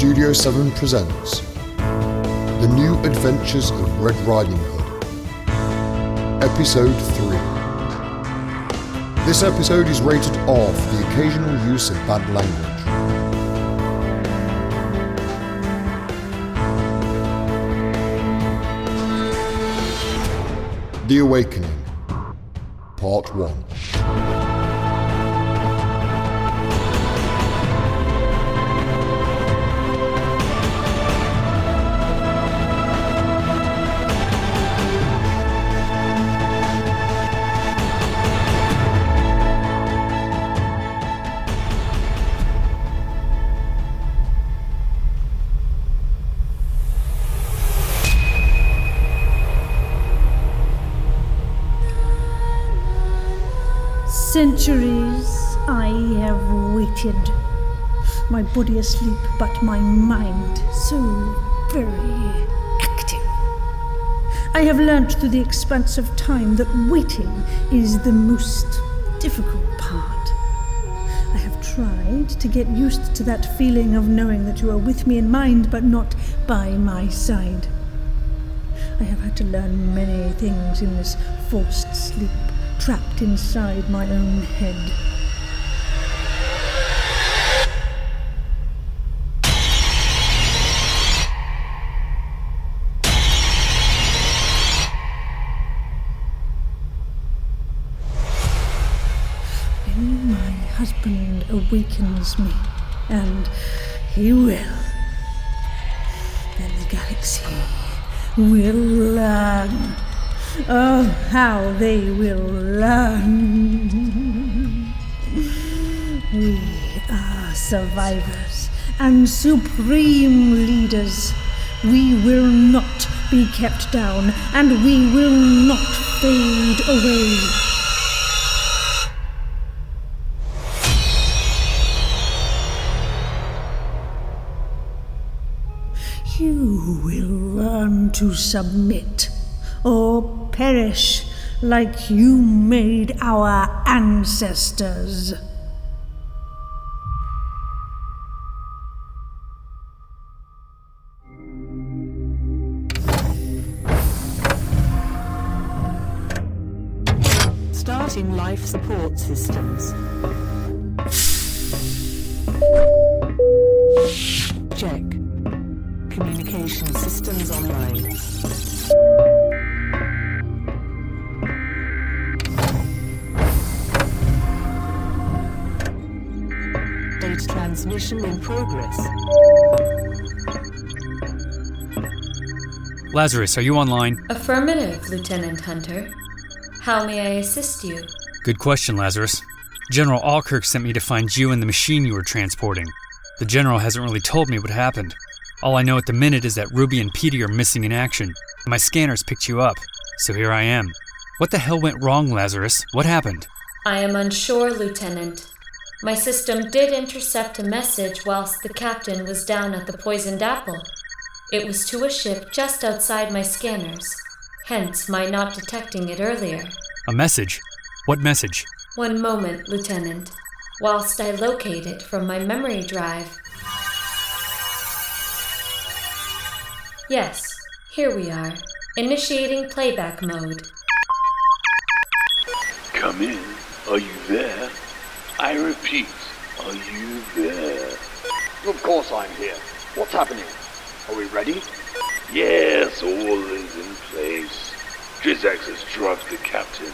Studio 7 presents The New Adventures of Red Riding Hood, Episode 3. This episode is rated R for the occasional use of bad language. The Awakening, Part 1. My body asleep, but my mind so very active. I have learnt through the expanse of time that waiting is the most difficult part. I have tried to get used to that feeling of knowing that you are with me in mind, but not by my side. I have had to learn many things in this forced sleep, trapped inside my own head. Awakens me, and he will, then the galaxy will learn. Oh, how they will learn. We are survivors and supreme leaders. We will not be kept down, and we will not fade away. To submit or perish like you made our ancestors. Starting life support systems. Communication systems online. Data transmission in progress. Lazarus, are you online? Affirmative, Lieutenant Hunter. How may I assist you? Good question, Lazarus. General Alkirk sent me to find you and the machine you were transporting. The General hasn't really told me what happened. All I know at the minute is that Ruby and Petey are missing in action. My scanners picked you up, so here I am. What the hell went wrong, Lazarus? What happened? I am unsure, Lieutenant. My system did intercept a message whilst the captain was down at the Poisoned Apple. It was to a ship just outside my scanners, hence my not detecting it earlier. A message? What message? One moment, Lieutenant, whilst I locate it from my memory drive. Yes, here we are. Initiating playback mode. Come in. Are you there? I repeat, are you there? Of course I'm here. What's happening? Are we ready? Yes, all is in place. Drizax has drugged the captain.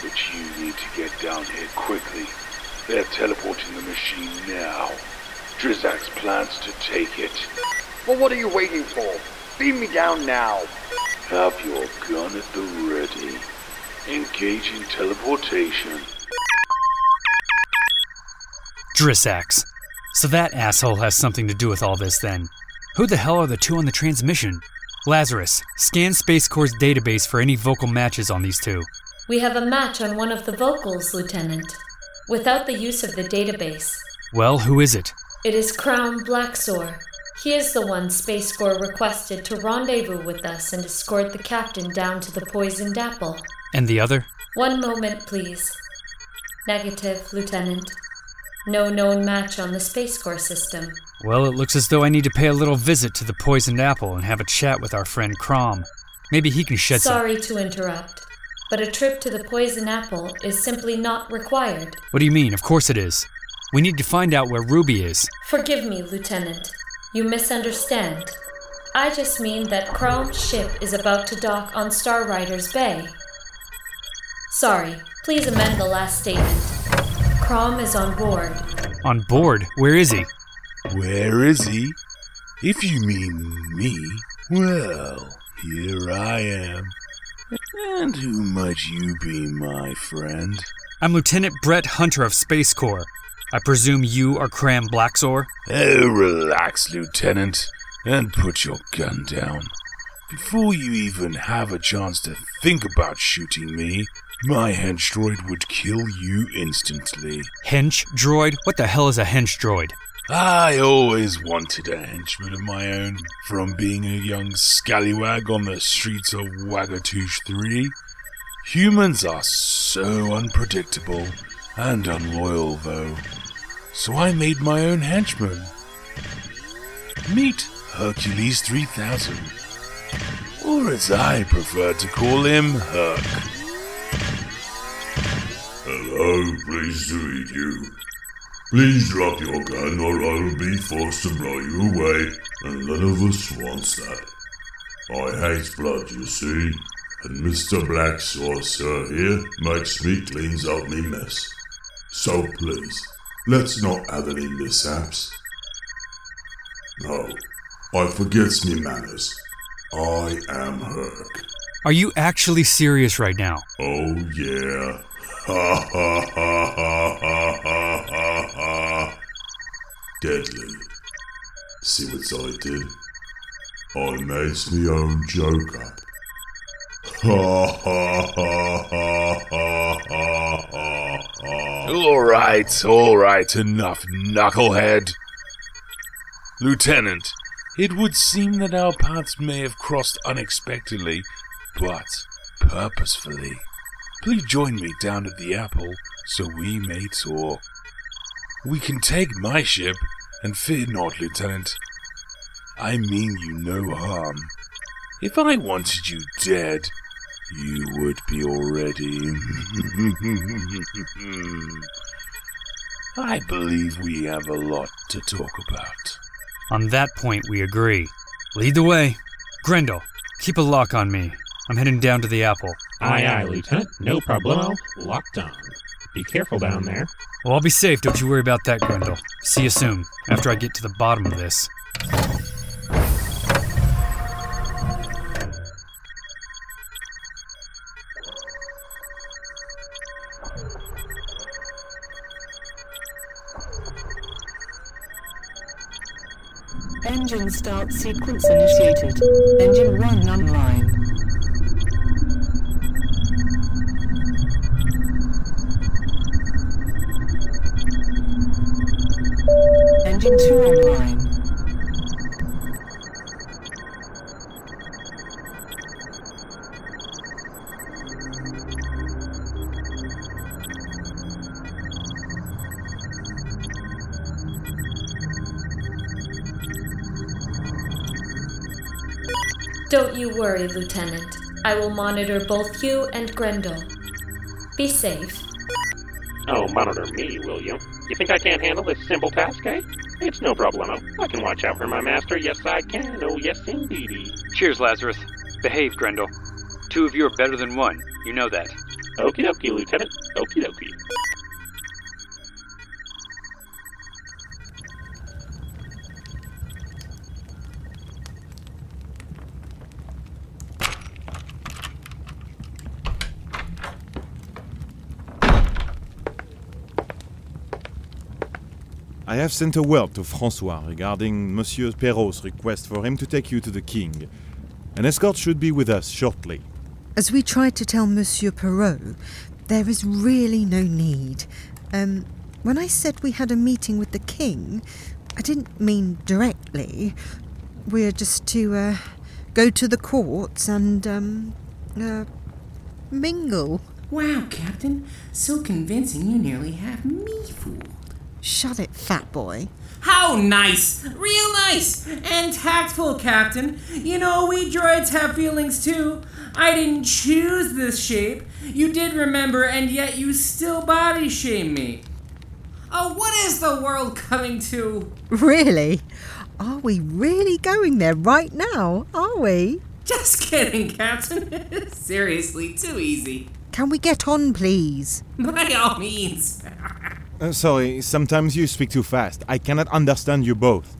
But you need to get down here quickly. They're teleporting the machine now. Drizax plans to take it. Well, what are you waiting for? Beam me down now. Have your gun at the ready. Engaging teleportation. Drizax. So that asshole has something to do with all this then. Who the hell are the two on the transmission? Lazarus, scan Space Corps' database for any vocal matches on these two. We have a match on one of the vocals, Lieutenant. Without the use of the database. Well, who is it? It is Crom Blacksore. He is the one Space Corps requested to rendezvous with us and escort the captain down to the poisoned apple. And the other? One moment, please. Negative, Lieutenant. No known match on the Space Corps system. Well, it looks as though I need to pay a little visit to the poisoned apple and have a chat with our friend Crom. Maybe he can shed some. Sorry to interrupt, but a trip to the poison apple is simply not required. What do you mean? Of course it is. We need to find out where Ruby is. Forgive me, Lieutenant. You misunderstand. I just mean that Crom's ship is about to dock on Star Riders Bay. Sorry, please amend the last statement. Crom is on board. On board? Where is he? Where is he? If you mean me, well, here I am. And who might you be, my friend? I'm Lieutenant Brett Hunter of Space Corps. I presume you are Crom Blacksore? Oh, relax, Lieutenant, and put your gun down. Before you even have a chance to think about shooting me, my hench droid would kill you instantly. Hench droid? What the hell is a hench droid? I always wanted a henchman of my own, from being a young scallywag on the streets of Wagatoosh 3. Humans are so unpredictable and unloyal, though. So I made my own henchman. Meet Hercules 3000. Or as I prefer to call him, Herc. Hello, pleased to meet you. Please drop your gun or I'll be forced to blow you away, and none of us wants that. I hate blood, you see, and Mr. Black Saucer here makes me cleans out me mess. So please, let's not have any mishaps. No, I forgets me manners. I am Herc. Are you actually serious right now? Oh yeah. Ha ha ha ha ha ha ha ha. Deadly. See what I did? I made me own joke up. Ha ha ha ha ha ha ha ha. All right, all right, enough, knucklehead. Lieutenant, it would seem that our paths may have crossed unexpectedly, but purposefully. Please join me down at the Apple so we may talk. We can take my ship, and fear not, Lieutenant. I mean you no harm. If I wanted you dead, you would be already. I believe we have a lot to talk about. On that point, we agree. Lead the way. Grendel, keep a lock on me. I'm heading down to the apple. Aye, aye, Lieutenant. No problemo. Locked on. Be careful down there. Well, I'll be safe. Don't you worry about that, Grendel. See you soon, after I get to the bottom of this. Engine start sequence initiated. Engine 1 online. Engine 2 online. Worry, Lieutenant. I will monitor both you and Grendel. Be safe. Oh, monitor me, will you? You think I can't handle this simple task, eh? It's no problemo. I can watch out for my master. Yes, I can. Oh, yes, indeedy. Cheers, Lazarus. Behave, Grendel. Two of you are better than one. You know that. Okie dokie, Lieutenant. Okie dokie. I have sent a word to Francois regarding Monsieur Perrault's request for him to take you to the king. An escort should be with us shortly. As we tried to tell Monsieur Perrault, there is really no need. Um, when I said we had a meeting with the king, I didn't mean directly. We're just to uh, go to the courts and um, uh, mingle. Wow, Captain. So convincing you nearly have me fooled. Shut it, fat boy. How nice! Real nice! And tactful, Captain. You know, we droids have feelings too. I didn't choose this shape. You did remember, and yet you still body shame me. Oh, what is the world coming to? Really? Are we really going there right now? Are we? Just kidding, Captain. Seriously, too easy. Can we get on, please? By all means. Uh, sorry, sometimes you speak too fast. I cannot understand you both.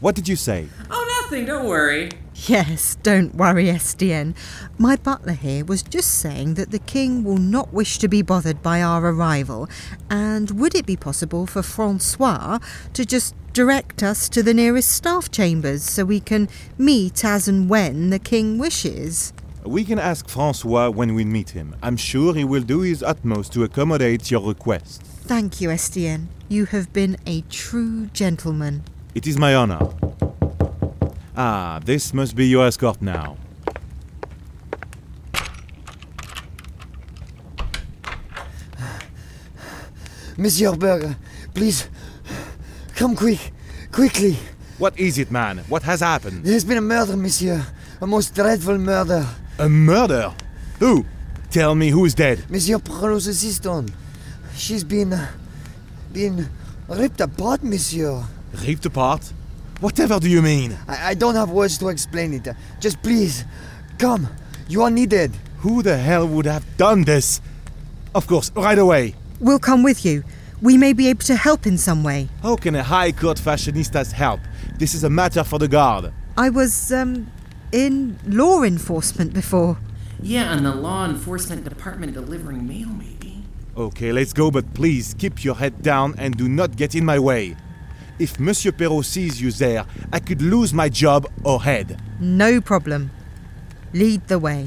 What did you say? Oh, nothing, don't worry. Yes, don't worry, Estienne. My butler here was just saying that the king will not wish to be bothered by our arrival, and would it be possible for Francois to just direct us to the nearest staff chambers so we can meet as and when the king wishes? We can ask Francois when we meet him. I'm sure he will do his utmost to accommodate your request. Thank you, Estienne. You have been a true gentleman. It is my honor. Ah, this must be your escort now. Monsieur Berger, please, come quick, quickly. What is it, man? What has happened? There's been a murder, monsieur. A most dreadful murder. A murder? Who? Tell me who is dead. Monsieur Perrault's assistant. She's been. Uh, been ripped apart, monsieur. Ripped apart? Whatever do you mean? I, I don't have words to explain it. Just please, come. You are needed. Who the hell would have done this? Of course, right away. We'll come with you. We may be able to help in some way. How can a high court fashionistas help? This is a matter for the guard. I was, um, in law enforcement before. Yeah, and the law enforcement department delivering mail, maybe. Okay, let's go, but please keep your head down and do not get in my way. If Monsieur Perrault sees you there, I could lose my job or head. No problem. Lead the way.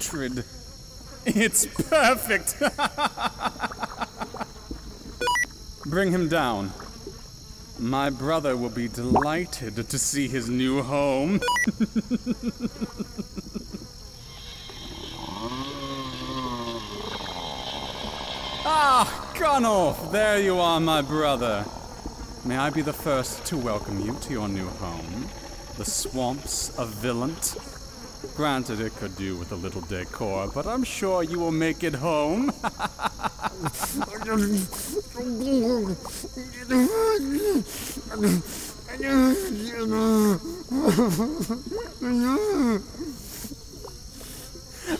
Putrid. It's perfect. Bring him down. My brother will be delighted to see his new home. ah, Gunnulf! There you are, my brother. May I be the first to welcome you to your new home, the swamps of Villant. Granted, it could do with a little decor, but I'm sure you will make it home.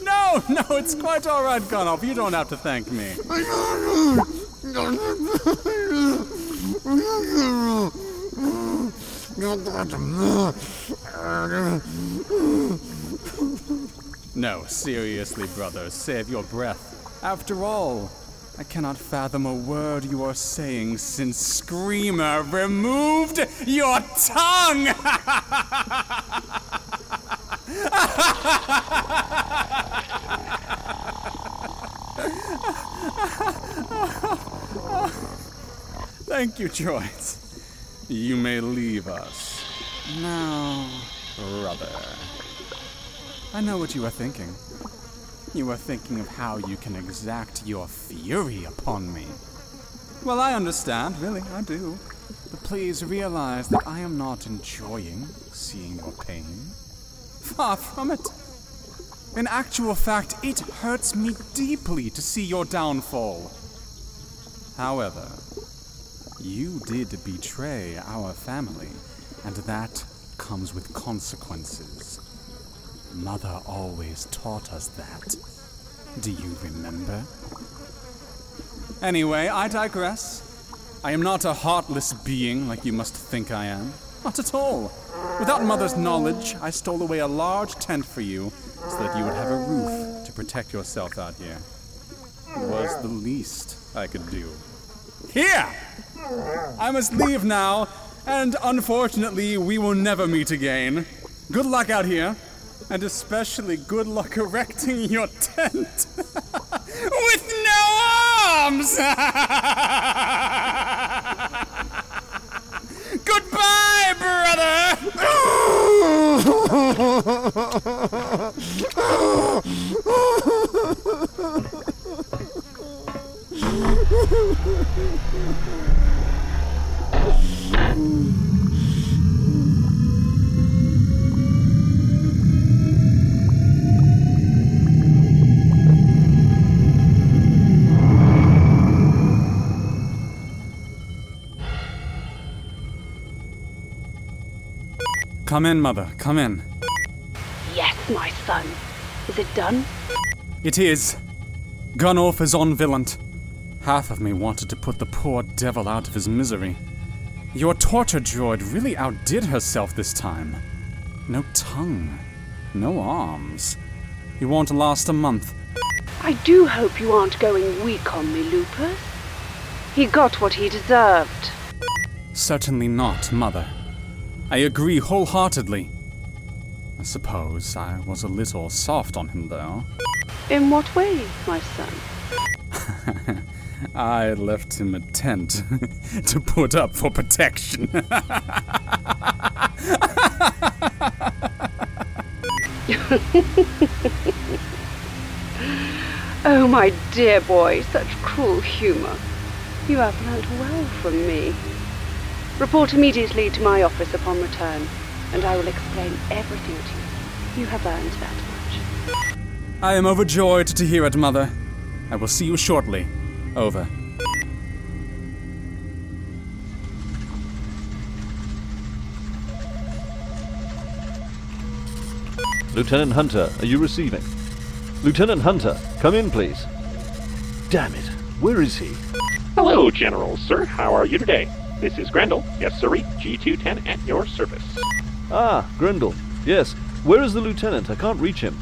no, no, it's quite all right, Gunnulf. You don't have to thank me. No, seriously, brother, save your breath. After all, I cannot fathom a word you are saying since Screamer removed your tongue! Thank you, droids. You may leave us. Now, brother. I know what you are thinking. You are thinking of how you can exact your fury upon me. Well, I understand, really, I do. But please realize that I am not enjoying seeing your pain. Far from it. In actual fact, it hurts me deeply to see your downfall. However, you did betray our family, and that comes with consequences. Mother always taught us that. Do you remember? Anyway, I digress. I am not a heartless being like you must think I am. Not at all. Without Mother's knowledge, I stole away a large tent for you so that you would have a roof to protect yourself out here. It was the least I could do. Here! I must leave now, and unfortunately, we will never meet again. Good luck out here, and especially good luck erecting your tent with no arms! Goodbye, Come in, Mother, come in. Yes, my son. Is it done? It is. Gunnulf is on Villant. Half of me wanted to put the poor devil out of his misery. Your torture droid really outdid herself this time. No tongue, no arms. You won't last a month. I do hope you aren't going weak on me, Lupus. He got what he deserved. Certainly not, Mother. I agree wholeheartedly. I suppose I was a little soft on him, though. In what way, my son? I left him a tent to put up for protection. oh, my dear boy, such cruel humor. You have learnt well from me. Report immediately to my office upon return, and I will explain everything to you. You have earned that much. I am overjoyed to hear it, Mother. I will see you shortly. Over. Lieutenant Hunter, are you receiving? Lieutenant Hunter, come in, please. Damn it, where is he? Hello, General, sir. How are you today? This is Grendel. Yes, sirree. G210 at your service. Ah, Grendel. Yes. Where is the lieutenant? I can't reach him.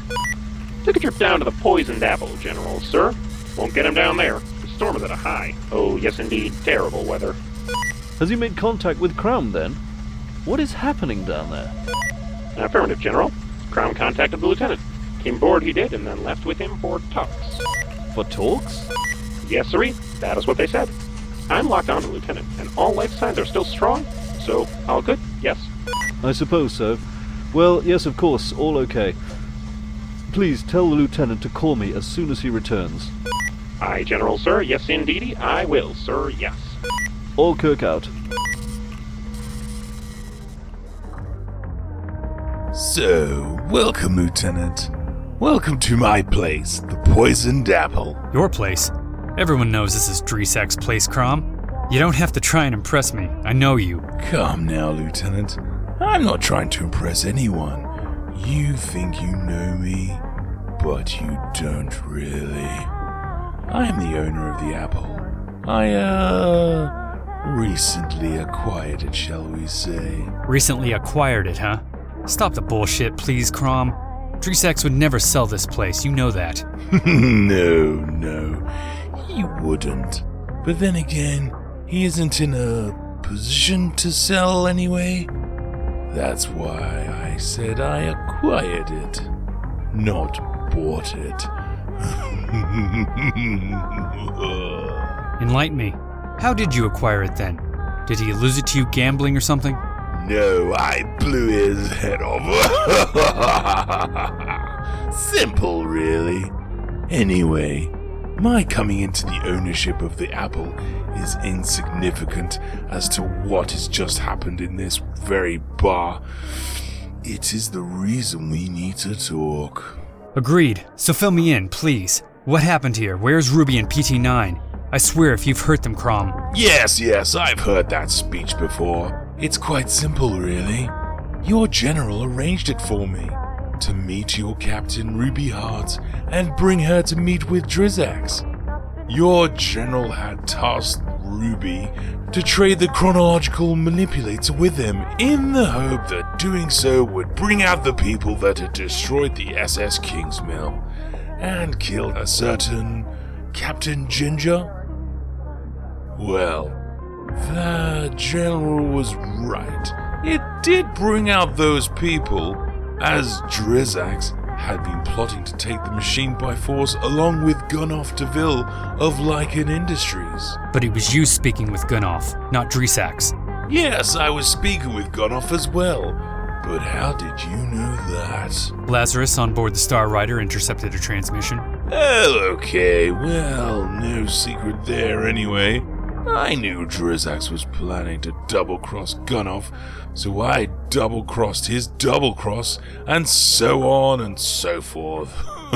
Took a trip down to the Poisoned Apple, General, sir. Won't get him down there. The storm is at a high. Oh, yes, indeed. Terrible weather. Has he made contact with Crom then? What is happening down there? Affirmative, General. Crom contacted the lieutenant. Came aboard he did, and then left with him for talks. For talks? Yes, sirree. That is what they said. I'm locked on to Lieutenant, and all life signs are still strong, so all good, yes? I suppose so. Well, yes, of course, all okay. Please tell the Lieutenant to call me as soon as he returns. Aye, General, sir. Yes, indeedy. I will, sir. Yes. Alkirk out. So, welcome, Lieutenant. Welcome to my place, the Poisoned Apple. Your place? Everyone knows this is Drizax's place, Crom. You don't have to try and impress me. I know you. Come now, Lieutenant. I'm not trying to impress anyone. You think you know me, but you don't really. I am the owner of the apple. I, uh, recently acquired it, shall we say. Recently acquired it, huh? Stop the bullshit, please, Crom. Drizax would never sell this place, you know that. no, no, he wouldn't. But then again, he isn't in a position to sell anyway. That's why I said I acquired it, not bought it. Enlighten me. How did you acquire it then? Did he lose it to you gambling or something? No, I blew his head off. Simple, really. Anyway, my coming into the ownership of the apple is insignificant as to what has just happened in this very bar. It is the reason we need to talk. Agreed. So fill me in, please. What happened here? Where's Ruby and PT9? I swear if you've hurt them, Crom. Yes, yes, I've heard that speech before. It's quite simple, really. Your general arranged it for me to meet your captain Ruby Hart and bring her to meet with Drizax. Your general had tasked Ruby to trade the chronological manipulator with him in the hope that doing so would bring out the people that had destroyed the SS Kingsmill and killed a certain Captain Ginger? Well, the general was right. It did bring out those people, as Drizax had been plotting to take the machine by force along with Gunoff DeVille of Lycan Industries. But it was you speaking with Gunoff, not Drizax. Yes, I was speaking with Gunoff as well. But how did you know that? Lazarus on board the Star Rider intercepted a transmission. Oh, okay. Well, no secret there anyway. I knew Drizax was planning to double cross Gunoff, so I double crossed his double cross, and so on and so forth.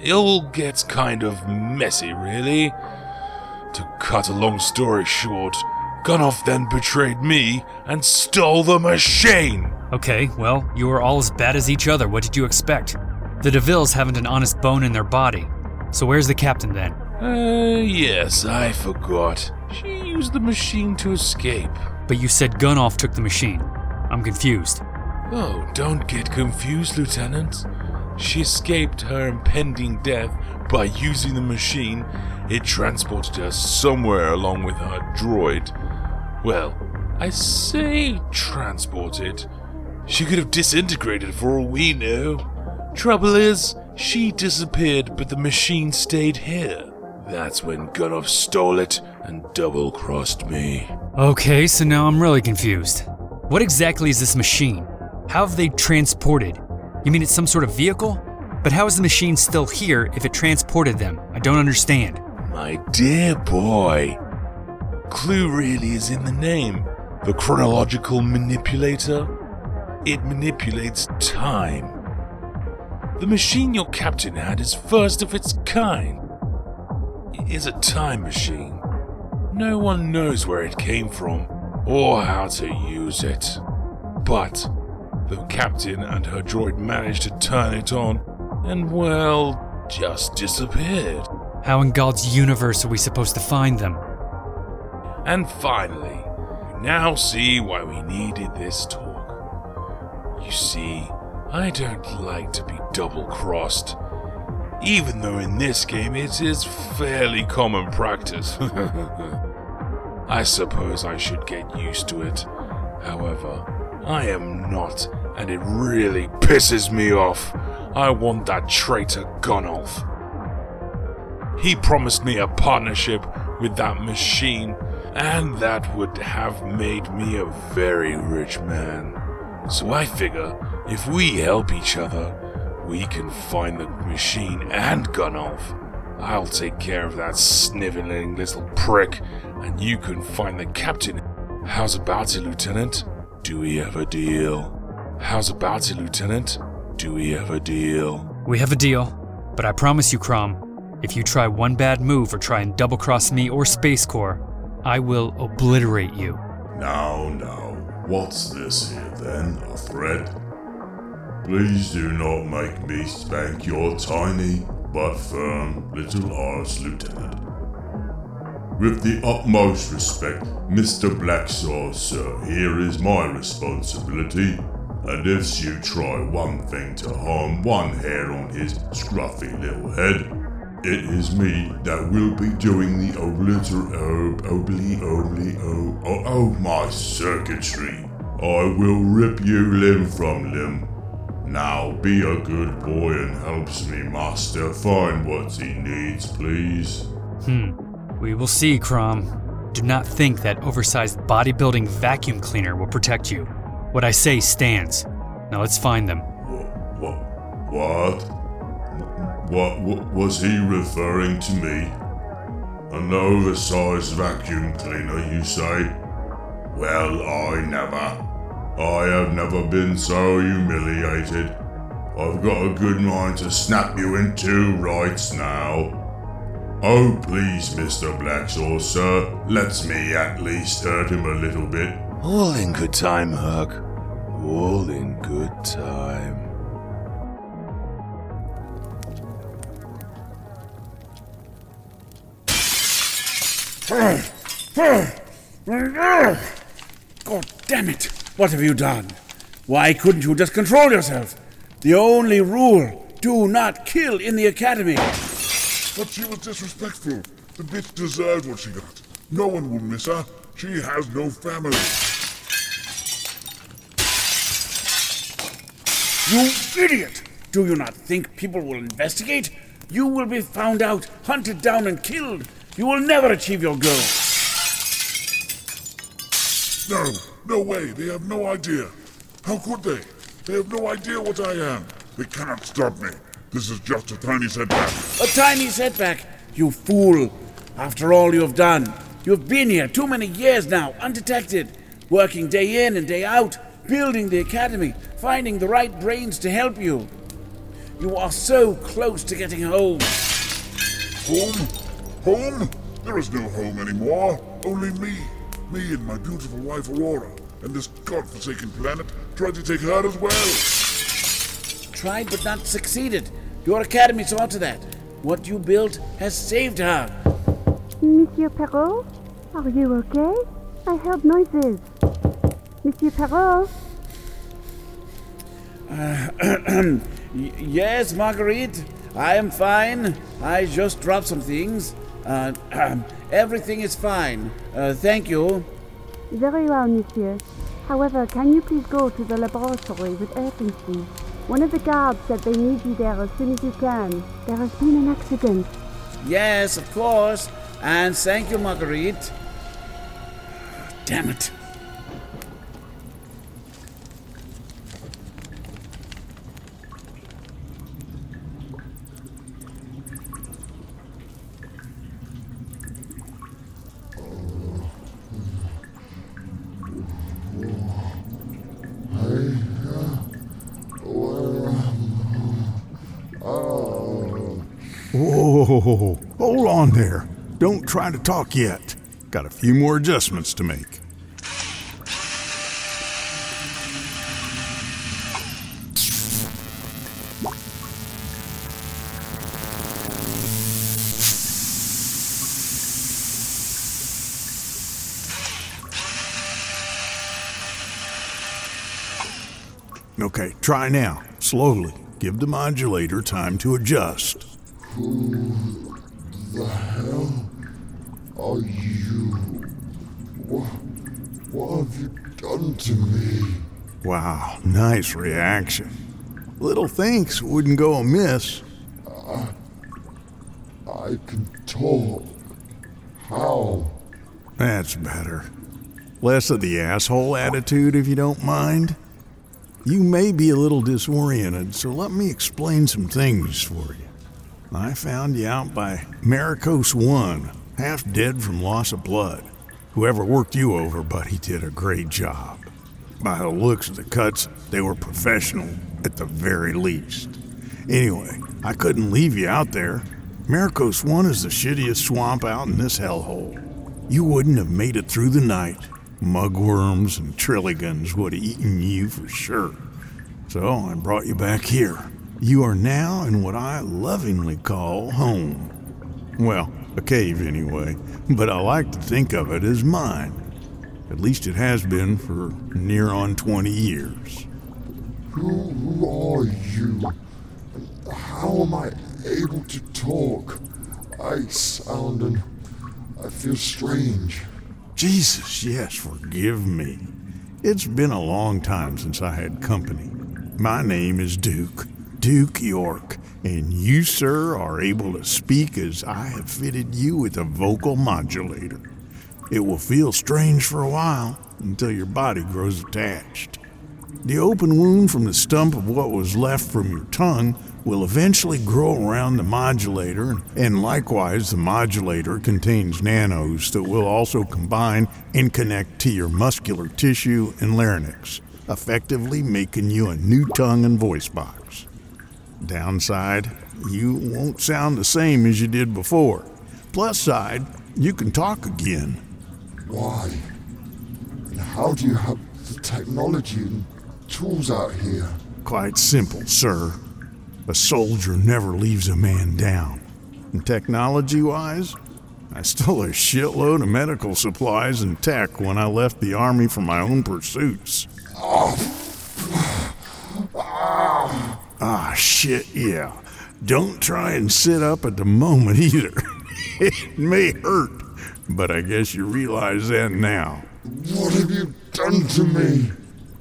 it all gets kind of messy, really. To cut a long story short, Gunoff then betrayed me and stole the machine! Okay, well, you were all as bad as each other. What did you expect? The DeVilles haven't an honest bone in their body. So where's the captain then? Uh, yes, I forgot. She used the machine to escape. But you said Gunoff took the machine. I'm confused. Oh, don't get confused, Lieutenant. She escaped her impending death by using the machine. It transported her somewhere along with her droid. Well, I say transported. She could have disintegrated for all we know. Trouble is, she disappeared, but the machine stayed here. That's when Gunoff stole it and double crossed me. Okay, so now I'm really confused. What exactly is this machine? How have they transported? You mean it's some sort of vehicle? But how is the machine still here if it transported them? I don't understand. My dear boy, clue really is in the name. The chronological manipulator. It manipulates time. The machine your captain had is first of its kind. Is a time machine. No one knows where it came from or how to use it. But the captain and her droid managed to turn it on and, well, just disappeared. How in God's universe are we supposed to find them? And finally, you now see why we needed this talk. You see, I don't like to be double crossed, even though in this game it is fairly common practice. I suppose I should get used to it. However, I am not, and it really pisses me off. I want that traitor Gunoff. He promised me a partnership with that machine, and that would have made me a very rich man. So I figure if we help each other, we can find the machine and Gunoff. I'll take care of that sniveling little prick, and you can find the captain. How's about it, Lieutenant? Do we have a deal? How's about it, Lieutenant? Do we have a deal? We have a deal, but I promise you, Crom, if you try one bad move or try and double cross me or Space Corps, I will obliterate you. Now, now, what's this here then? A threat? Please do not make me spank your tiny but firm little arse, Lieutenant. With the utmost respect, Mr. Blacksaw, sir, here is my responsibility. And if you try one thing to harm one hair on his scruffy little head, it is me that will be doing the obliter ob obly obly oh oh oh my circuitry. I will rip you limb from limb. Now be a good boy and helps me master find what he needs, please. Hmm. We will see, Crom. Do not think that oversized bodybuilding vacuum cleaner will protect you. What I say stands. Now let's find them. What? What? What, what was he referring to me? An oversized vacuum cleaner, you say? Well, I never. I have never been so humiliated. I've got a good mind to snap you in two rights now. Oh, please, Mr. Blacksaw, sir, let me at least hurt him a little bit. All in good time, Herc. All in good time. God damn it! What have you done? Why couldn't you just control yourself? The only rule do not kill in the academy. But she was disrespectful. The bitch deserved what she got. No one will miss her. She has no family. You idiot! Do you not think people will investigate? You will be found out, hunted down, and killed. You will never achieve your goal. No, no way. They have no idea. How could they? They have no idea what I am. They cannot stop me. This is just a tiny setback. A tiny setback, you fool. After all you have done, you have been here too many years now, undetected, working day in and day out, building the academy, finding the right brains to help you. You are so close to getting home. Home? Home? There is no home anymore. Only me. Me and my beautiful wife Aurora. And this godforsaken planet tried to take her as well. Tried but not succeeded. Your academy saw to that. What you built has saved her. Monsieur Perrault, are you okay? I heard noises. Monsieur Perrault? Uh, yes, Marguerite. I am fine. I just dropped some things. Uh, everything is fine. Uh, thank you. Very well, monsieur. However, can you please go to the laboratory with urgency? One of the guards said they need you there as soon as you can. There has been an accident. Yes, of course. And thank you, Marguerite. Damn it. Hold on there. Don't try to talk yet. Got a few more adjustments to make. Okay, try now. Slowly. Give the modulator time to adjust. Who the hell are you? What, what have you done to me? Wow, nice reaction. Little thinks wouldn't go amiss. I, I can talk. How? That's better. Less of the asshole attitude, if you don't mind. You may be a little disoriented, so let me explain some things for you. I found you out by Maricos 1, half dead from loss of blood. Whoever worked you over, buddy, did a great job. By the looks of the cuts, they were professional, at the very least. Anyway, I couldn't leave you out there. Maricos 1 is the shittiest swamp out in this hellhole. You wouldn't have made it through the night. Mugworms and trilligans would have eaten you for sure. So I brought you back here. You are now in what I lovingly call home. Well, a cave anyway, but I like to think of it as mine. At least it has been for near on 20 years. Who, are you? How am I able to talk? I sound and I feel strange. Jesus, yes, forgive me. It's been a long time since I had company. My name is Duke, Duke York, and you, sir, are able to speak as I have fitted you with a vocal modulator. It will feel strange for a while until your body grows attached. The open wound from the stump of what was left from your tongue will eventually grow around the modulator, and likewise, the modulator contains nanos that will also combine and connect to your muscular tissue and larynx, effectively making you a new tongue and voice box. Downside, you won't sound the same as you did before. Plus side, you can talk again. Why? And how do you have the technology and tools out here? Quite simple, sir. A soldier never leaves a man down. And technology wise, I stole a shitload of medical supplies and tech when I left the army for my own pursuits. Ah. Ah. Ah, shit, yeah. Don't try and sit up at the moment either. it may hurt, but I guess you realize that now. What have you done to me?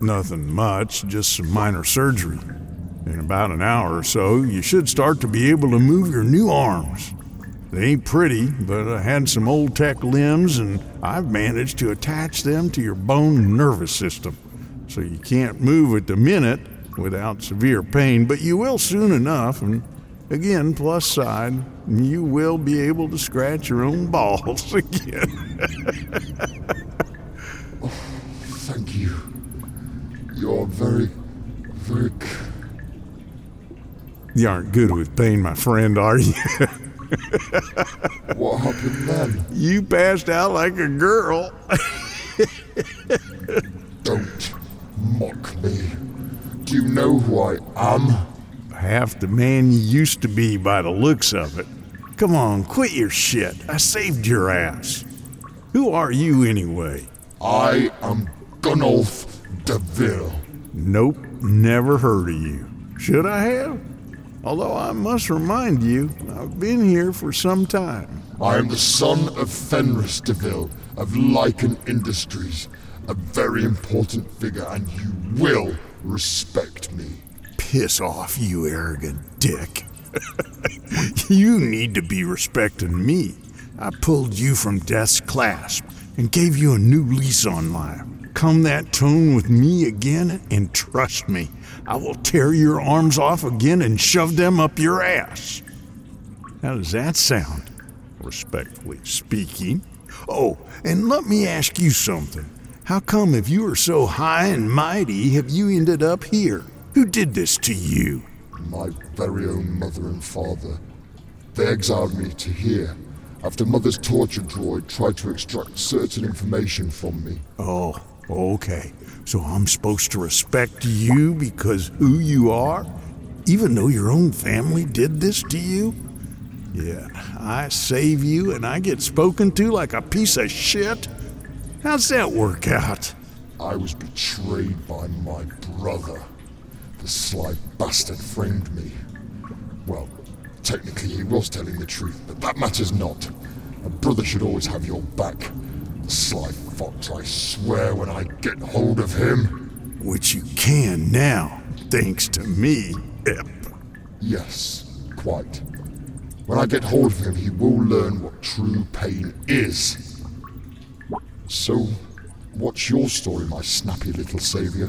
Nothing much, just some minor surgery. In about an hour or so, you should start to be able to move your new arms. They ain't pretty, but I had some old tech limbs and I've managed to attach them to your bone and nervous system. So you can't move at the minute without severe pain, but you will soon enough. And again, plus side, you will be able to scratch your own balls again. Thank you. You're very, very. you aren't good with pain, my friend, are you? What happened then? you passed out like a girl. Don't mock me. You know who I am? Half the man you used to be by the looks of it. Come on, quit your shit. I saved your ass. Who are you anyway? I am Gunnulf DeVille. Nope, never heard of you. Should I have? Although I must remind you, I've been here for some time. I am the son of Fenris DeVille of Lycan Industries, a very important figure, and you will respect me. Piss off, you arrogant dick. you need to be respecting me. I pulled you from death's clasp and gave you a new lease on life. Come that tone with me again, and trust me, I will tear your arms off again and shove them up your ass. How does that sound? Respectfully speaking. Oh, and let me ask you something. How come, if you are so high and mighty, have you ended up here? Who did this to you? My very own mother and father. They exiled me to here after Mother's torture droid tried to extract certain information from me. Oh, okay. So I'm supposed to respect you because who you are? Even though your own family did this to you? Yeah, I save you and I get spoken to like a piece of shit? How's that work out? I was betrayed by my brother. The sly bastard framed me. Well, technically he was telling the truth, but that matters not. A brother should always have your back. The sly fox, I swear, when I get hold of him. Which you can now, thanks to me, Ep. Yes, quite. When I get hold of him, he will learn what true pain is. So, what's your story, my snappy little savior?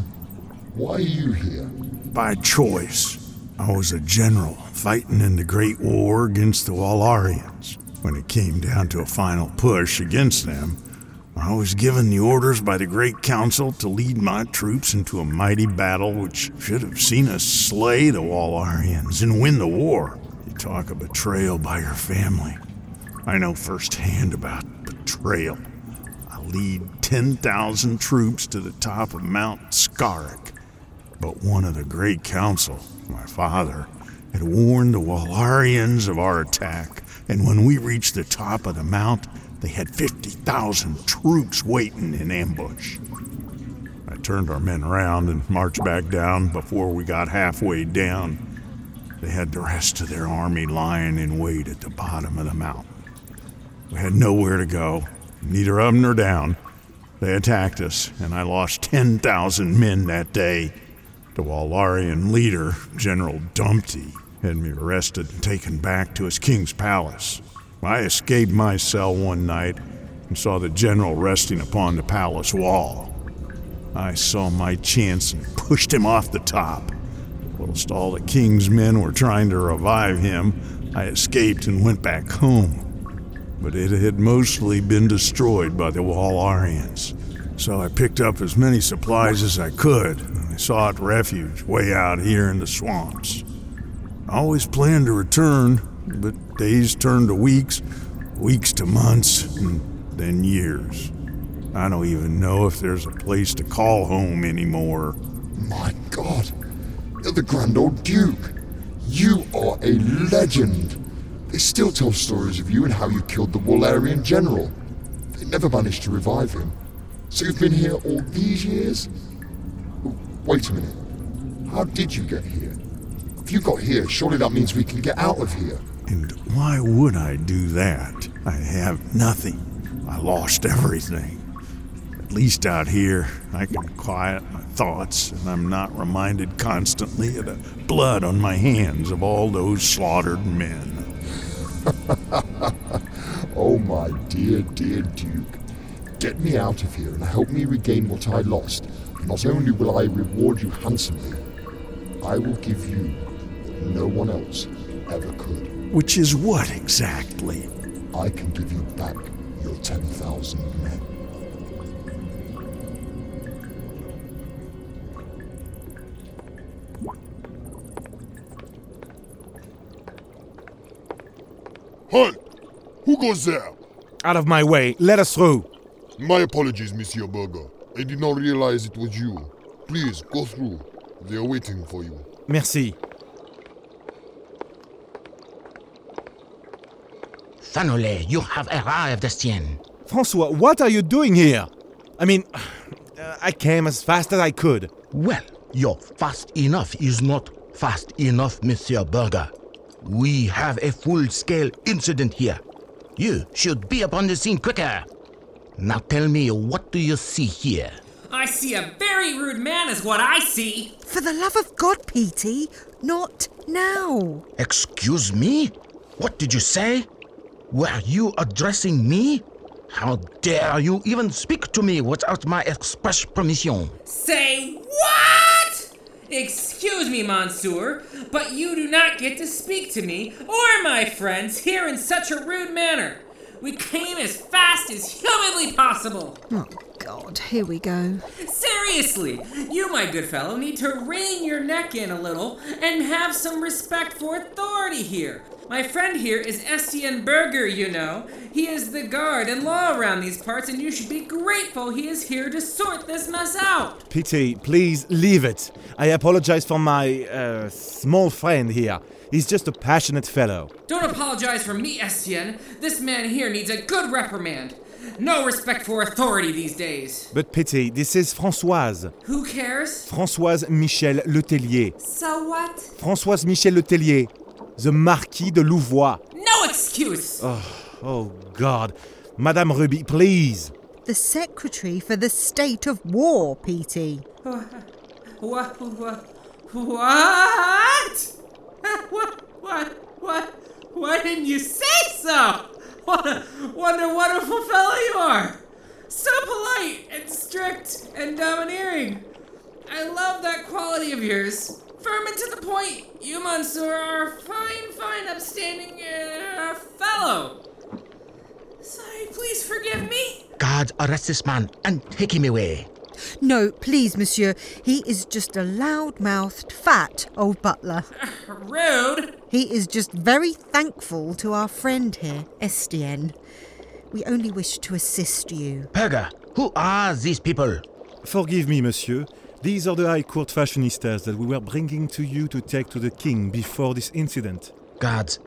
Why are you here? By choice. I was a general fighting in the Great War against the Wallarians. When it came down to a final push against them, I was given the orders by the Great Council to lead my troops into a mighty battle which should have seen us slay the Wallarians and win the war. You talk of betrayal by your family. I know firsthand about betrayal. Lead 10,000 troops to the top of Mount Skarik. But one of the Great Council, my father, had warned the Wallarians of our attack, and when we reached the top of the mount, they had 50,000 troops waiting in ambush. I turned our men around and marched back down before we got halfway down. They had the rest of their army lying in wait at the bottom of the mountain. We had nowhere to go, neither up nor down. They attacked us, and I lost 10,000 men that day. The Wallarian leader, General Dumpty, had me arrested and taken back to his king's palace. I escaped my cell one night and saw the general resting upon the palace wall. I saw my chance and pushed him off the top. Whilst all the king's men were trying to revive him, I escaped and went back home. But it had mostly been destroyed by the Wallarians. So I picked up as many supplies as I could, and I sought refuge way out here in the swamps. I always planned to return, but days turned to weeks, weeks to months, and then years. I don't even know if there's a place to call home anymore. My God, you're the Grand Old Duke. You are a legend. They still tell stories of you and how you killed the Wallarian general. They never managed to revive him. So you've been here all these years? Oh, wait a minute. How did you get here? If you got here, surely that means we can get out of here. And why would I do that? I have nothing. I lost everything. At least out here, I can quiet my thoughts, and I'm not reminded constantly of the blood on my hands of all those slaughtered men. oh, my dear, dear Duke. Get me out of here and help me regain what I lost. Not only will I reward you handsomely, I will give you what no one else ever could. Which is what exactly? I can give you back your 10,000 men. Halt! Who goes there? Out of my way. Let us through. My apologies, Monsieur Berger. I did not realize it was you. Please, go through. They are waiting for you. Merci. Finally, you have arrived, Estienne. Francois, what are you doing here? I mean, I came as fast as I could. Well, your fast enough is not fast enough, Monsieur Berger. We have a full scale incident here. You should be upon the scene quicker. Now tell me, what do you see here? I see a very rude man, is what I see. For the love of God, Petey, not now. Excuse me? What did you say? Were you addressing me? How dare you even speak to me without my express permission? Say what? Excuse me, Monsieur, but you do not get to speak to me or my friends here in such a rude manner. We came as fast as humanly possible. Oh, God, here we go. Seriously, you, my good fellow, need to rein your neck in a little and have some respect for authority here. My friend here is Estienne Berger, you know. He is the guard and law around these parts, and you should be grateful he is here to sort this mess out. Petey, please leave it. I apologize for my uh, small friend here. He's just a passionate fellow. Don't apologize for me, Estienne. This man here needs a good reprimand. No respect for authority these days. But Petey, this is Françoise. Who cares? Françoise Michel Letellier. So what? Françoise Michel Letellier, the Marquis de Louvois. No excuse! Oh, oh God. Madame Ruby, please. The Secretary for the State of War, Petey. What? What? What? What? What? What? Why didn't you say so? What a wonder wonderful fellow you are! So polite and strict and domineering. I love that quality of yours. Firm and to the point. You, Monsieur, are a fine, fine, upstanding uh, fellow. Sorry, please forgive me. Guards, arrest this man and take him away. No, please, monsieur. He is just a loud mouthed, fat old butler. Rude. He is just very thankful to our friend here, Estienne. We only wish to assist you. Berger, who are these people? Forgive me, monsieur. These are the High Court fashionistas that we were bringing to you to take to the king before this incident. Guards,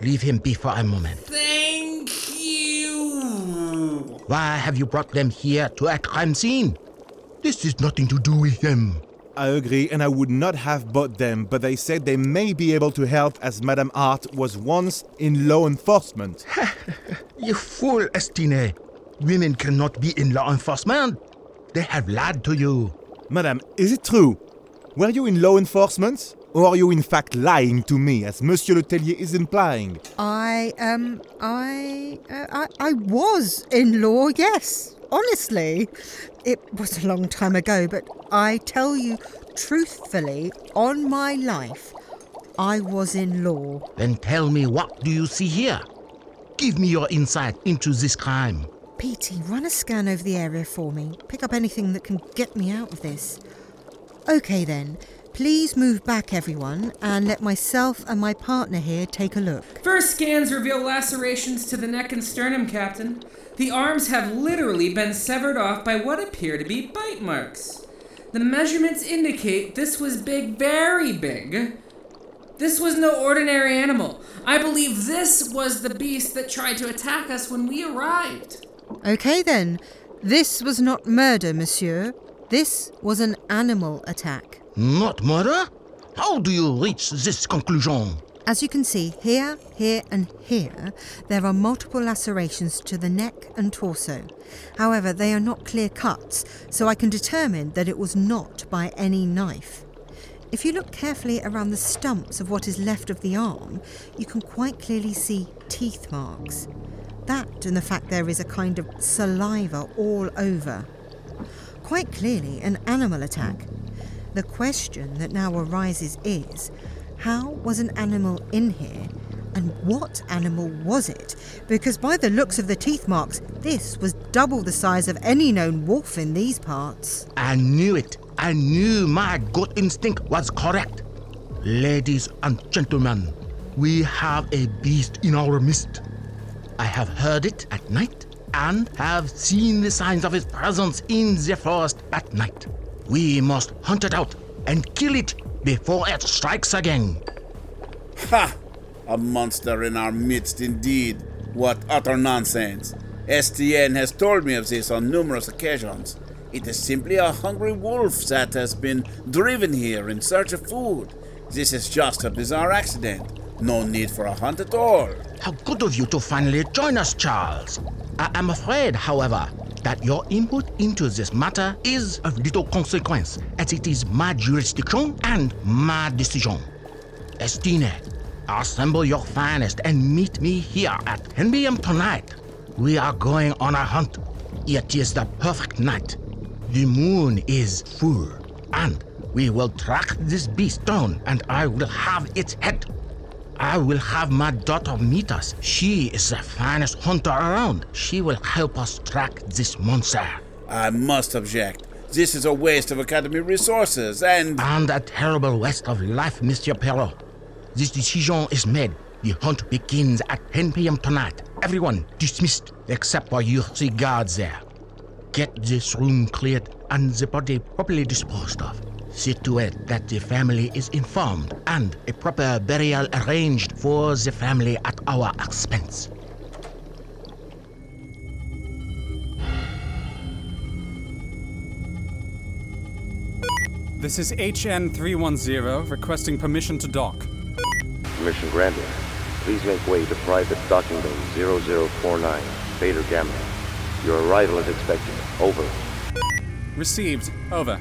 leave him be for a moment. Thank you. Why have you brought them here to a crime scene? This is nothing to do with them. I agree, and I would not have bought them, but they said they may be able to help as Madame Hart was once in law enforcement. You fool, Estienne. Women cannot be in law enforcement. They have lied to you. Madame, is it true? Were you in law enforcement? Or are you in fact lying to me, as Monsieur Letellier is implying? I, um, I, uh, I, I was in law, yes. Honestly. It was a long time ago, but I tell you truthfully, on my life, I was in law. Then tell me what do you see here? Give me your insight into this crime. Petey, run a scan over the area for me. Pick up anything that can get me out of this. Okay then. Please move back, everyone, and let myself and my partner here take a look. First scans reveal lacerations to the neck and sternum, Captain. The arms have literally been severed off by what appear to be bite marks. The measurements indicate this was big, very big. This was no ordinary animal. I believe this was the beast that tried to attack us when we arrived. Okay then. This was not murder, monsieur. This was an animal attack. Not murder? How do you reach this conclusion? As you can see, here, here, and here, there are multiple lacerations to the neck and torso. However, they are not clear cuts, so I can determine that it was not by any knife. If you look carefully around the stumps of what is left of the arm, you can quite clearly see teeth marks. That and the fact there is a kind of saliva all over. Quite clearly, an animal attack. The question that now arises is how was an animal in here? And what animal was it? Because by the looks of the teeth marks, this was double the size of any known wolf in these parts. I knew it. I knew my gut instinct was correct. Ladies and gentlemen, we have a beast in our midst. I have heard it at night and have seen the signs of its presence in the forest at night. We must hunt it out and kill it before it strikes again. Ha! A monster in our midst indeed. What utter nonsense. Estienne has told me of this on numerous occasions. It is simply a hungry wolf that has been driven here in search of food. This is just a bizarre accident. No need for a hunt at all. How good of you to finally join us, Charles. I am afraid, however, that your input into this matter is of little consequence, as it is my jurisdiction and my decision. Estienne, assemble your finest and meet me here at 10 p.m. tonight. We are going on a hunt. It is the perfect night. The moon is full, and we will track this beast down, and I will have its head. I will have my daughter meet us. She is the finest hunter around. She will help us track this monster. I must object. This is a waste of Academy resources and. And a terrible waste of life, Monsieur Perrault. This decision is made. The hunt begins at 10 p.m. tonight. Everyone dismissed, except for your three guards there. Get this room cleared and the body properly disposed of. See to it that the family is informed and a proper burial arranged for the family at our expense. This is HN310 requesting permission to dock. Permission granted. Please make way to private docking bay 0049, Beta Gamma. Your arrival is expected. Over. Received. Over.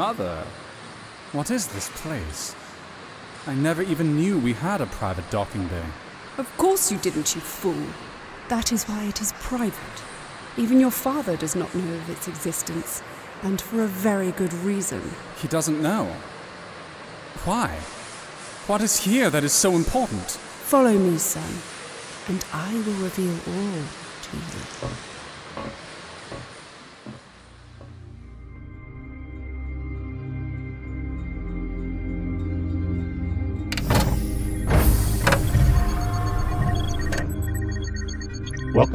Mother. What is this place? I never even knew we had a private docking bay. Of course you didn't, you fool. That is why it is private. Even your father does not know of its existence, and for a very good reason. He doesn't know. Why? What is here that is so important? Follow me, son, and I will reveal all to you.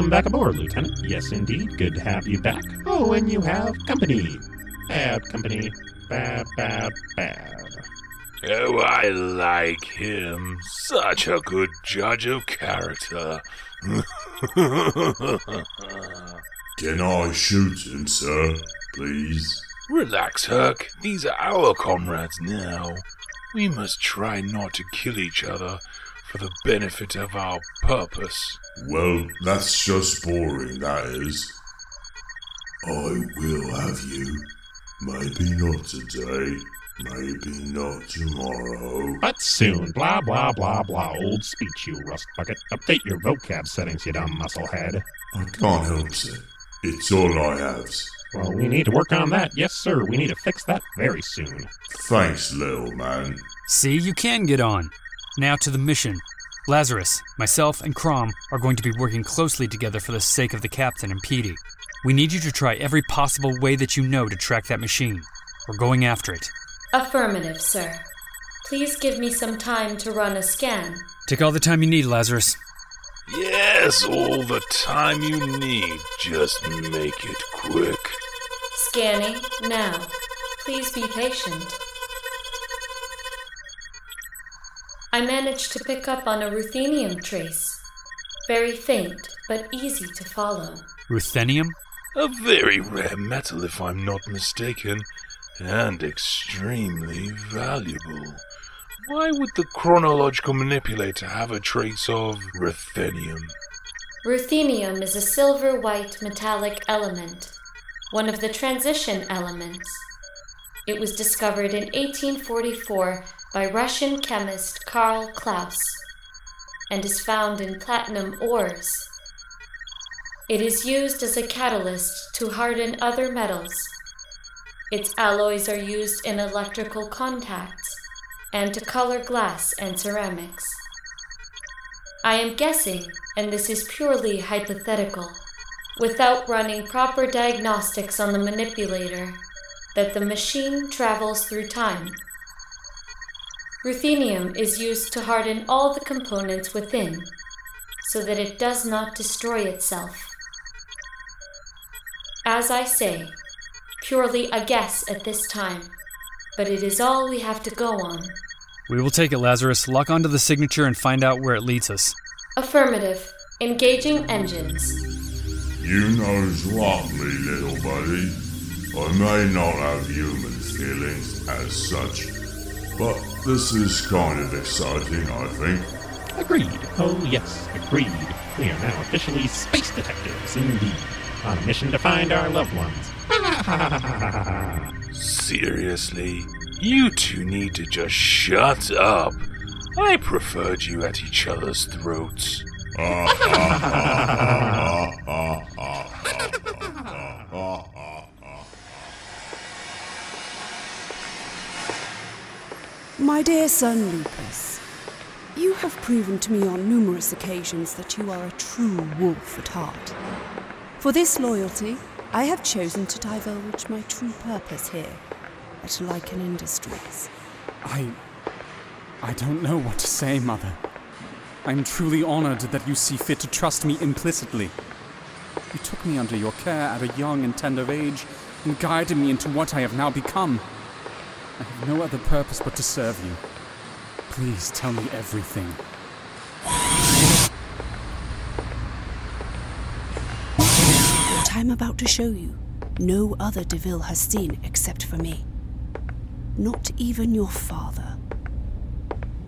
Welcome back aboard, Lieutenant. Yes, indeed. Good to have you back. Oh, and you have company. Bad company. Bad, bad, bad. Oh, I like him. Such a good judge of character. Can I shoot him, sir? Please? Relax, Herc. These are our comrades now. We must try not to kill each other for the benefit of our purpose. Well, that's just boring, that is. I will have you. Maybe not today, maybe not tomorrow. But soon. Blah, blah, blah, blah. Old speech, you rust bucket. Update your vocab settings, you dumb musclehead. I can't help it. It's all I have. Well, we need to work on that. Yes, sir. We need to fix that very soon. Thanks, little man. See, you can get on. Now to the mission. Lazarus, myself, and Crom are going to be working closely together for the sake of the captain and Petey. We need you to try every possible way that you know to track that machine. We're going after it. Affirmative, sir. Please give me some time to run a scan. Take all the time you need, Lazarus. Yes, all the time you need. Just make it quick. Scanning now. Please be patient. I managed to pick up on a ruthenium trace. Very faint, but easy to follow. Ruthenium? A very rare metal, if I'm not mistaken, and extremely valuable. Why would the chronological manipulator have a trace of ruthenium? Ruthenium is a silver white metallic element, one of the transition elements. It was discovered in 1844 by Russian chemist Karl Claus and is found in platinum ores. It is used as a catalyst to harden other metals. Its alloys are used in electrical contacts and to color glass and ceramics. I am guessing, and this is purely hypothetical, without running proper diagnostics on the manipulator, that the machine travels through time. Ruthenium is used to harden all the components within, so that it does not destroy itself. As I say, purely a guess at this time, but it is all we have to go on. We will take it, Lazarus. Lock onto the signature and find out where it leads us. Affirmative. Engaging engines. You knows what, me little buddy. I may not have human feelings as such, but this is kind of exciting, I think. Agreed. Oh, yes, agreed. We are now officially space detectives, indeed, on a mission to find our loved ones. Seriously? You two need to just shut up. I preferred you at each other's throats. My dear son Lupus, you have proven to me on numerous occasions that you are a true wolf at heart. For this loyalty, I have chosen to divulge my true purpose here at Lycan Industries. I. I don't know what to say, Mother. I'm truly honored that you see fit to trust me implicitly. You took me under your care at a young and tender age and guided me into what I have now become. I have no other purpose but to serve you. Please tell me everything. What I'm about to show you, no other DeVille has seen except for me. Not even your father.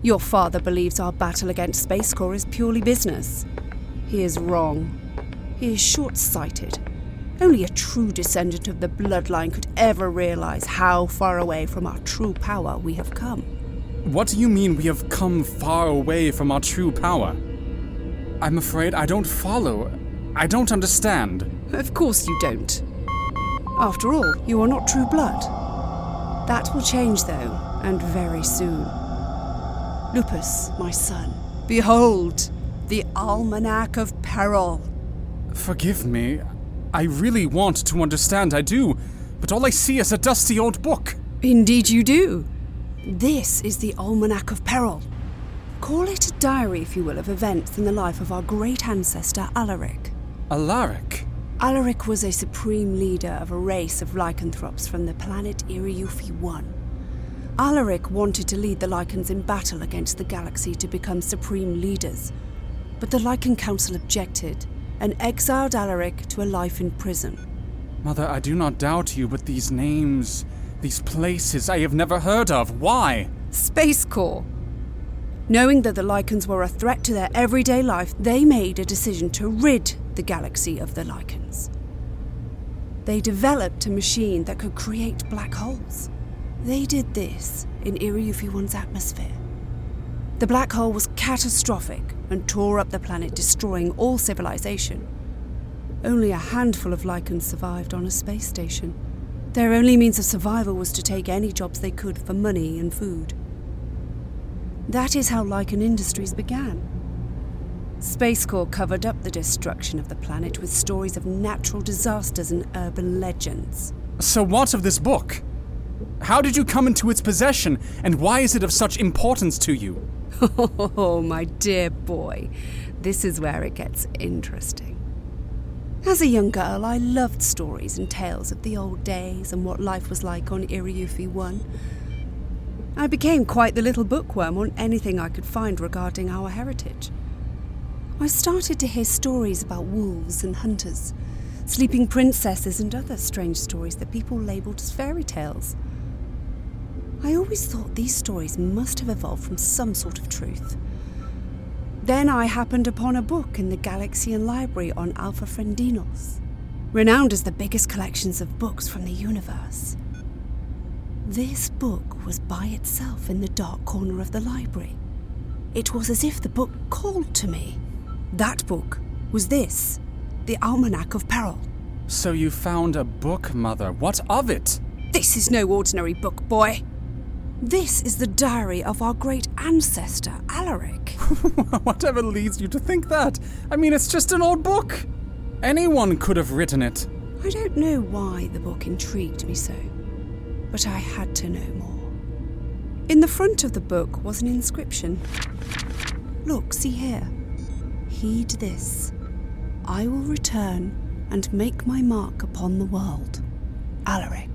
Your father believes our battle against Space Corps is purely business. He is wrong. He is short sighted. Only a true descendant of the bloodline could ever realize how far away from our true power we have come. What do you mean we have come far away from our true power? I'm afraid I don't follow. I don't understand. Of course you don't. After all, you are not true blood. That will change, though, and very soon. Lupus, my son, behold the Almanac of Peril. Forgive me. I really want to understand, I do, but all I see is a dusty old book. Indeed, you do. This is the Almanac of Peril. Call it a diary, if you will, of events in the life of our great ancestor Alaric. Alaric? Alaric was a supreme leader of a race of lycanthropes from the planet Iriufi 1. Alaric wanted to lead the Lycans in battle against the galaxy to become supreme leaders, but the Lycan Council objected and exiled Alaric to a life in prison. Mother, I do not doubt you, but these names, these places I have never heard of. Why? Space Corps. Knowing that the Lycans were a threat to their everyday life, they made a decision to rid the galaxy of the Lycans. They developed a machine that could create black holes. They did this in Iriufi 1's atmosphere. The black hole was catastrophic and tore up the planet, destroying all civilization. Only a handful of Lycans survived on a space station. Their only means of survival was to take any jobs they could for money and food. That is how Lycan Industries began. Space Corps covered up the destruction of the planet with stories of natural disasters and urban legends. So, what of this book? How did you come into its possession, and why is it of such importance to you? Oh, my dear boy, this is where it gets interesting. As a young girl, I loved stories and tales of the old days and what life was like on Iriufi 1. I became quite the little bookworm on anything I could find regarding our heritage. I started to hear stories about wolves and hunters, sleeping princesses, and other strange stories that people labelled as fairy tales. I always thought these stories must have evolved from some sort of truth. Then I happened upon a book in the Galaxian Library on Alpha Frendinos, renowned as the biggest collections of books from the universe. This book was by itself in the dark corner of the library. It was as if the book called to me. That book was this The Almanac of Peril. So you found a book, Mother. What of it? This is no ordinary book, boy. This is the diary of our great ancestor, Alaric. Whatever leads you to think that? I mean, it's just an old book. Anyone could have written it. I don't know why the book intrigued me so, but I had to know more. In the front of the book was an inscription. Look, see here. Heed this. I will return and make my mark upon the world. Alaric.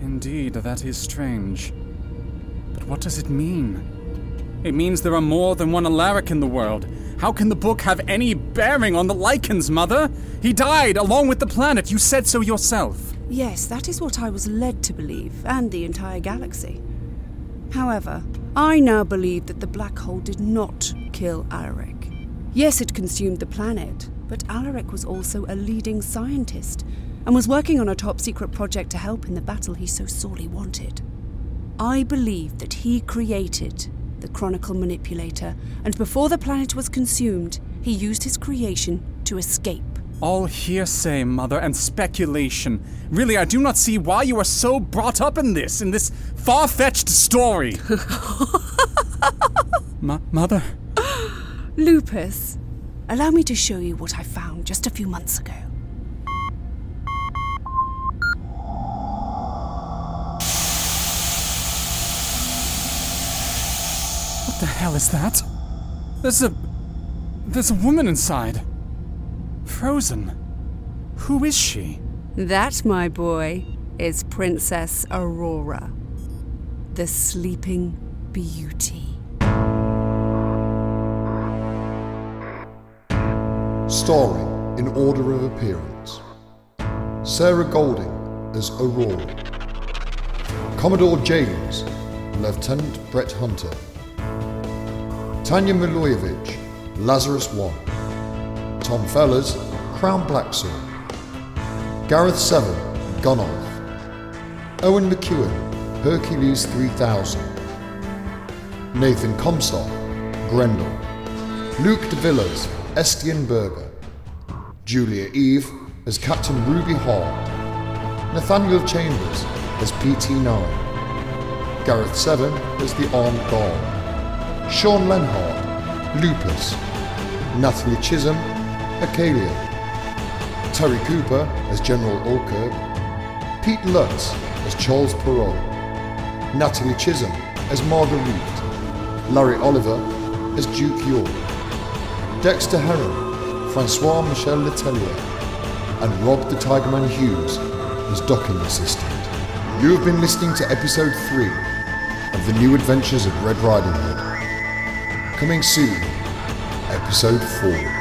Indeed, that is strange. But what does it mean? It means there are more than one Alaric in the world. How can the book have any bearing on the Lycans, Mother? He died along with the planet. You said so yourself. Yes, that is what I was led to believe, and the entire galaxy. However, I now believe that the black hole did not kill Alaric. Yes, it consumed the planet, but Alaric was also a leading scientist and was working on a top secret project to help in the battle he so sorely wanted. I believe that he created the Chronicle Manipulator, and before the planet was consumed, he used his creation to escape. All hearsay, Mother, and speculation. Really, I do not see why you are so brought up in this, in this far fetched story. M- Mother? Lupus, allow me to show you what I found just a few months ago. What the hell is that? There's a. There's a woman inside. Frozen. Who is she? That, my boy, is Princess Aurora, the Sleeping Beauty. Story in order of appearance Sarah Golding as Aurora, Commodore James, Lieutenant Brett Hunter, Tanya Milojevic, Lazarus One, Tom Fellers, Crom Blacksore, Gareth Seven, Gunolf, Owen McEwen, Hercules 3000, Nathan Comstock, Grendel, Luke De Estienne Berger, Julia Eve as Captain Ruby Hart, Nathaniel Chambers as PT9, Gareth Seven as the Armed Guard, Sean Lenhart, Lupus, Natalie Chisholm, Accalia, Terry Cooper as General Alkirk, Pete Lutz as Charles Perrault, Natalie Chisholm as Marguerite, Larry Oliver as Duke York, Dexter Heron, Francois Michel Letelier, and Rob the Tigerman Hughes as docking assistant. You have been listening to episode 3 of The New Adventures of Red Riding Hood. Coming soon, episode 4.